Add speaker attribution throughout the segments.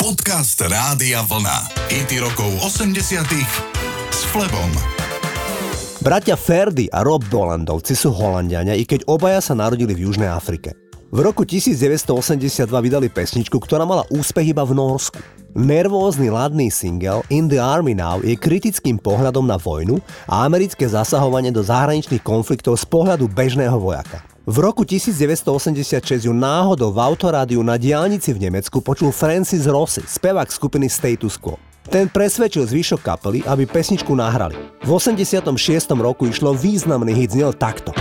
Speaker 1: Podcast Rádia Vlna. IT rokov 80 s Flebom.
Speaker 2: Bratia Ferdy a Rob Bolandovci sú Holandiania, i keď obaja sa narodili v Južnej Afrike. V roku 1982 vydali pesničku, ktorá mala úspech iba v Norsku. Nervózny ladný single In the Army Now je kritickým pohľadom na vojnu a americké zasahovanie do zahraničných konfliktov z pohľadu bežného vojaka. V roku 1986 ju náhodou v autorádiu na diálnici v Nemecku počul Francis Rossi, spevák skupiny Status Quo. Ten presvedčil zvyšok kapely, aby pesničku nahrali. V 86. roku išlo významný hit znel takto.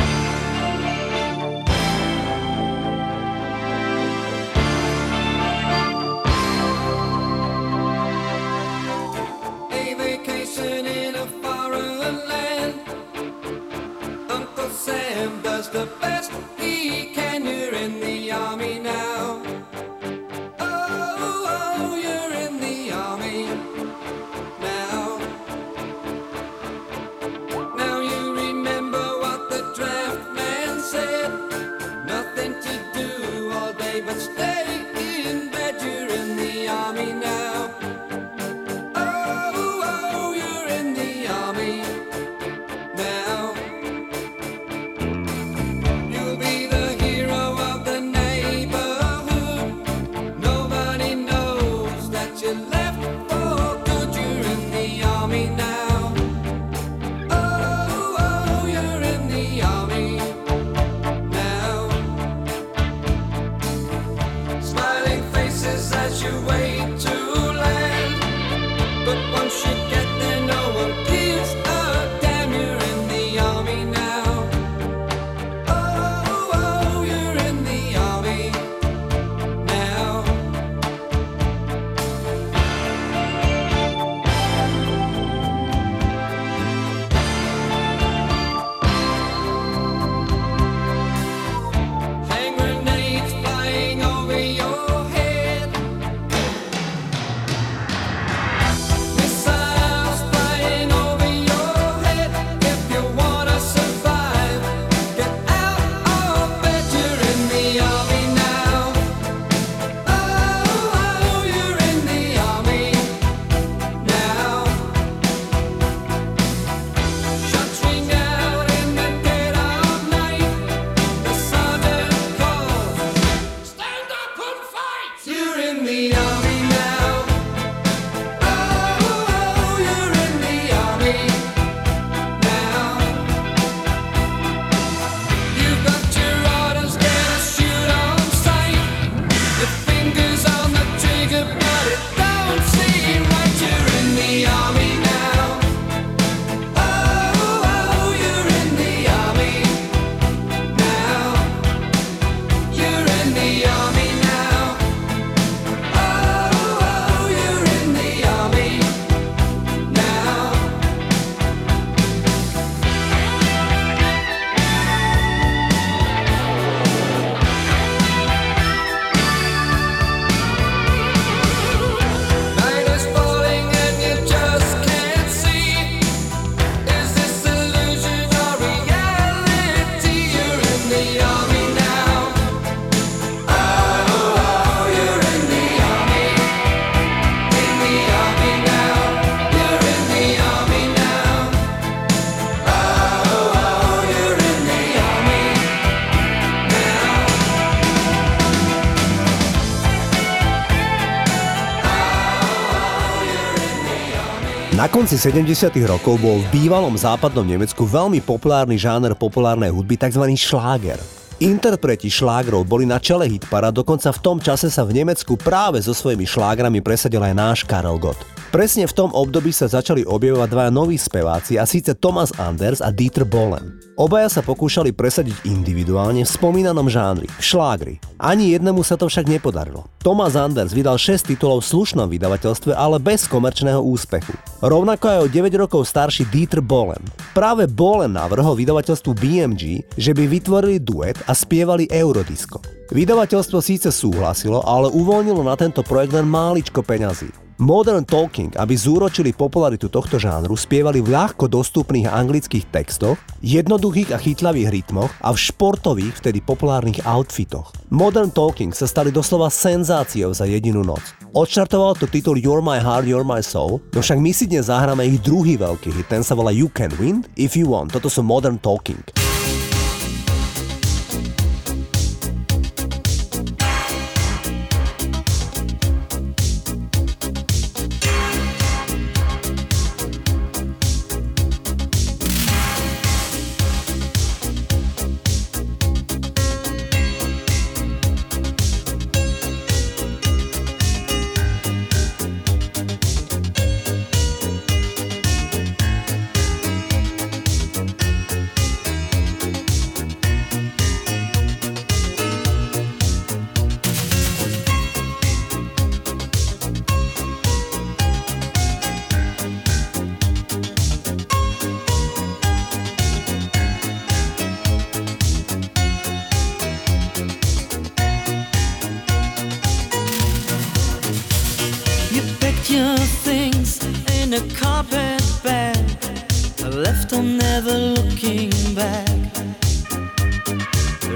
Speaker 2: Na konci 70. rokov bol v bývalom západnom Nemecku veľmi populárny žáner populárnej hudby, tzv. šláger. Interpreti šlágrov boli na čele hitpara, dokonca v tom čase sa v Nemecku práve so svojimi šlágrami presadil aj náš Karel Gott. Presne v tom období sa začali objavovať dvaja noví speváci a síce Thomas Anders a Dieter Bohlen. Obaja sa pokúšali presadiť individuálne v spomínanom žánri, v šlágri. Ani jednému sa to však nepodarilo. Thomas Anders vydal 6 titulov v slušnom vydavateľstve, ale bez komerčného úspechu. Rovnako aj o 9 rokov starší Dieter Bohlen. Práve Bohlen navrhol vydavateľstvu BMG, že by vytvorili duet a spievali Eurodisko. Vydavateľstvo síce súhlasilo, ale uvoľnilo na tento projekt len máličko peňazí. Modern Talking, aby zúročili popularitu tohto žánru, spievali v ľahko dostupných anglických textoch, jednoduchých a chytlavých rytmoch a v športových, vtedy populárnych outfitoch. Modern Talking sa stali doslova senzáciou za jedinú noc. Odštartoval to titul You're My Heart, You're My Soul, no však my si dnes zahráme ich druhý veľký hit, ten sa volá You Can Win If You Want, toto sú Modern Talking.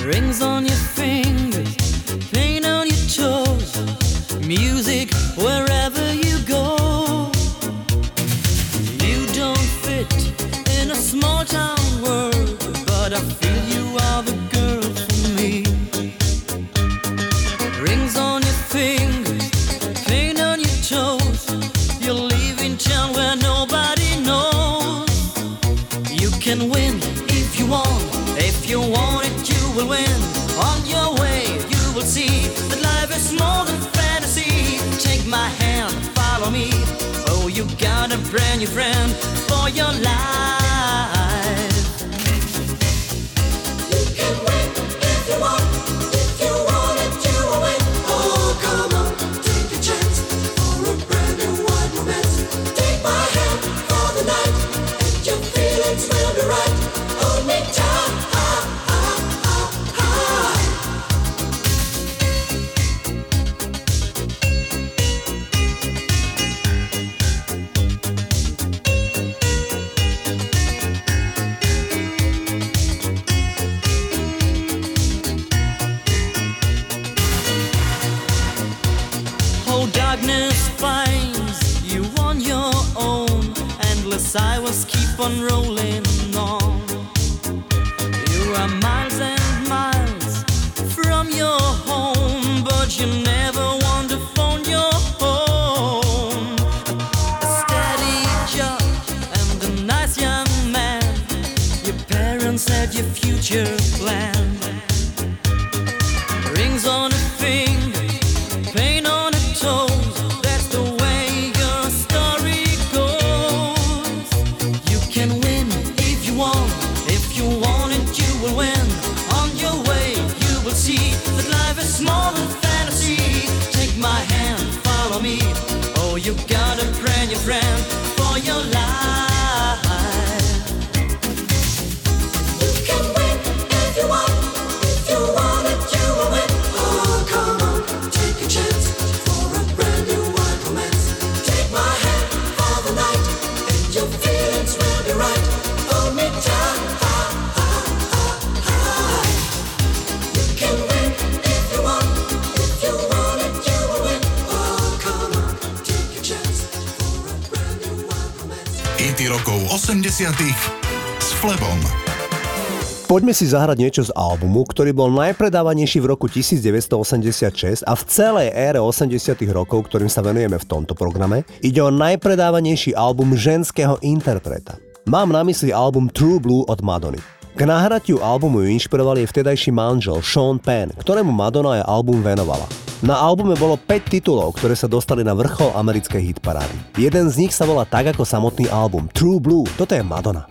Speaker 3: rings on your finger. On your way, you will see that life is more than fantasy. Take my hand, follow me. Oh, you got a brand new friend for your life. on rolling on. You are miles and miles from your home, but you never want to phone your home. A steady job and a nice young man. Your parents had your future plans.
Speaker 2: Poďme si zahrať niečo z albumu, ktorý bol najpredávanejší v roku 1986 a v celej ére 80 rokov, ktorým sa venujeme v tomto programe, ide o najpredávanejší album ženského interpreta. Mám na mysli album True Blue od Madony. K nahratiu albumu ju inšpiroval jej vtedajší manžel Sean Penn, ktorému Madonna aj album venovala. Na albume bolo 5 titulov, ktoré sa dostali na vrchol americkej hitparády. Jeden z nich sa volá tak ako samotný album True Blue. Toto je Madonna.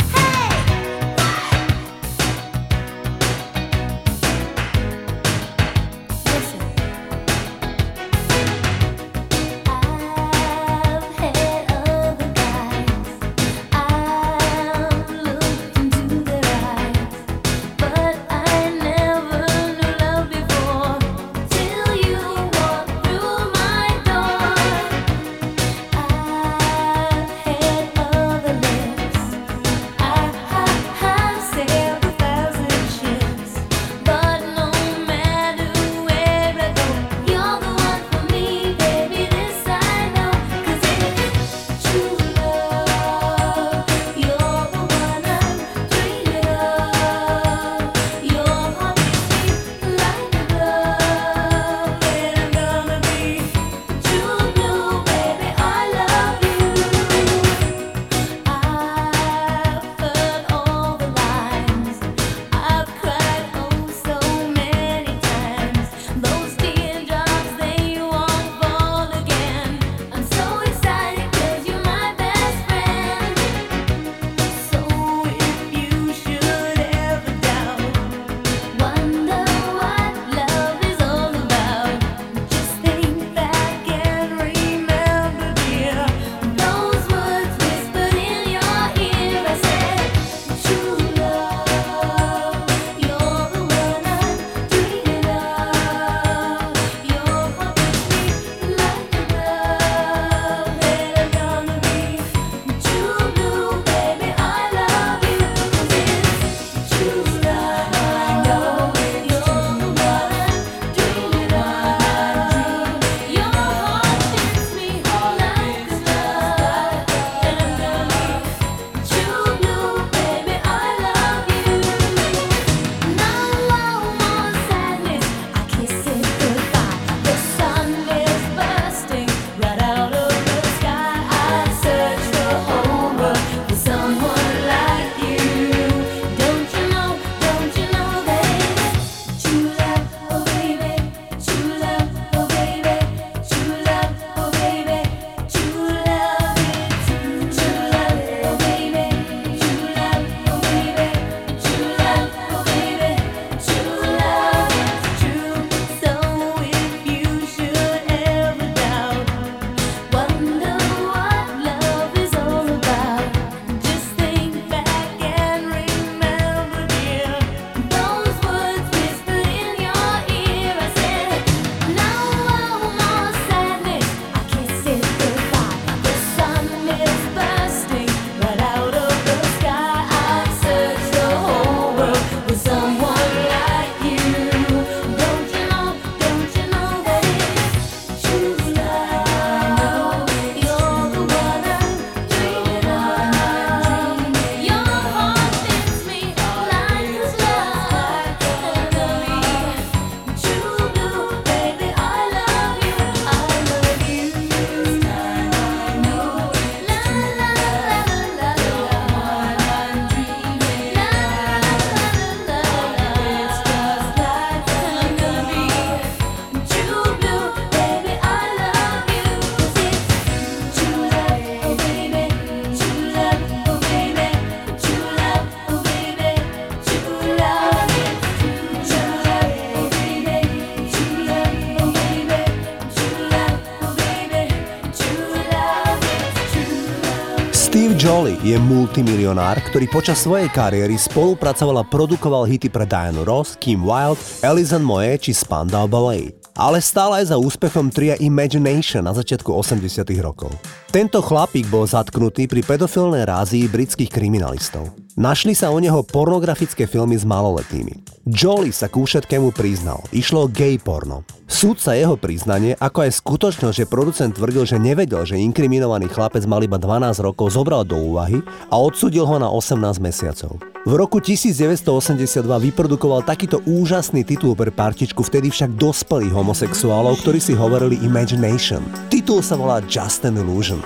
Speaker 2: Je multimilionár, ktorý počas svojej kariéry spolupracoval a produkoval hity pre Diana Ross, Kim Wilde, Alison Moe či Spandau Ballet ale stále aj za úspechom tria Imagination na začiatku 80 rokov. Tento chlapík bol zatknutý pri pedofilnej rázii britských kriminalistov. Našli sa o neho pornografické filmy s maloletými. Jolly sa k všetkému priznal. Išlo o gay porno. Súdca jeho priznanie, ako aj skutočnosť, že producent tvrdil, že nevedel, že inkriminovaný chlapec mal iba 12 rokov, zobral do úvahy a odsudil ho na 18 mesiacov. V roku 1982 vyprodukoval takýto úžasný titul pre partičku vtedy však dospelých homosexuálov, ktorí si hovorili Imagination. Titul sa volá Just an Illusion.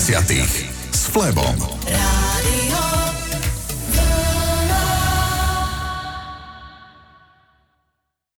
Speaker 1: 80. s Flebom.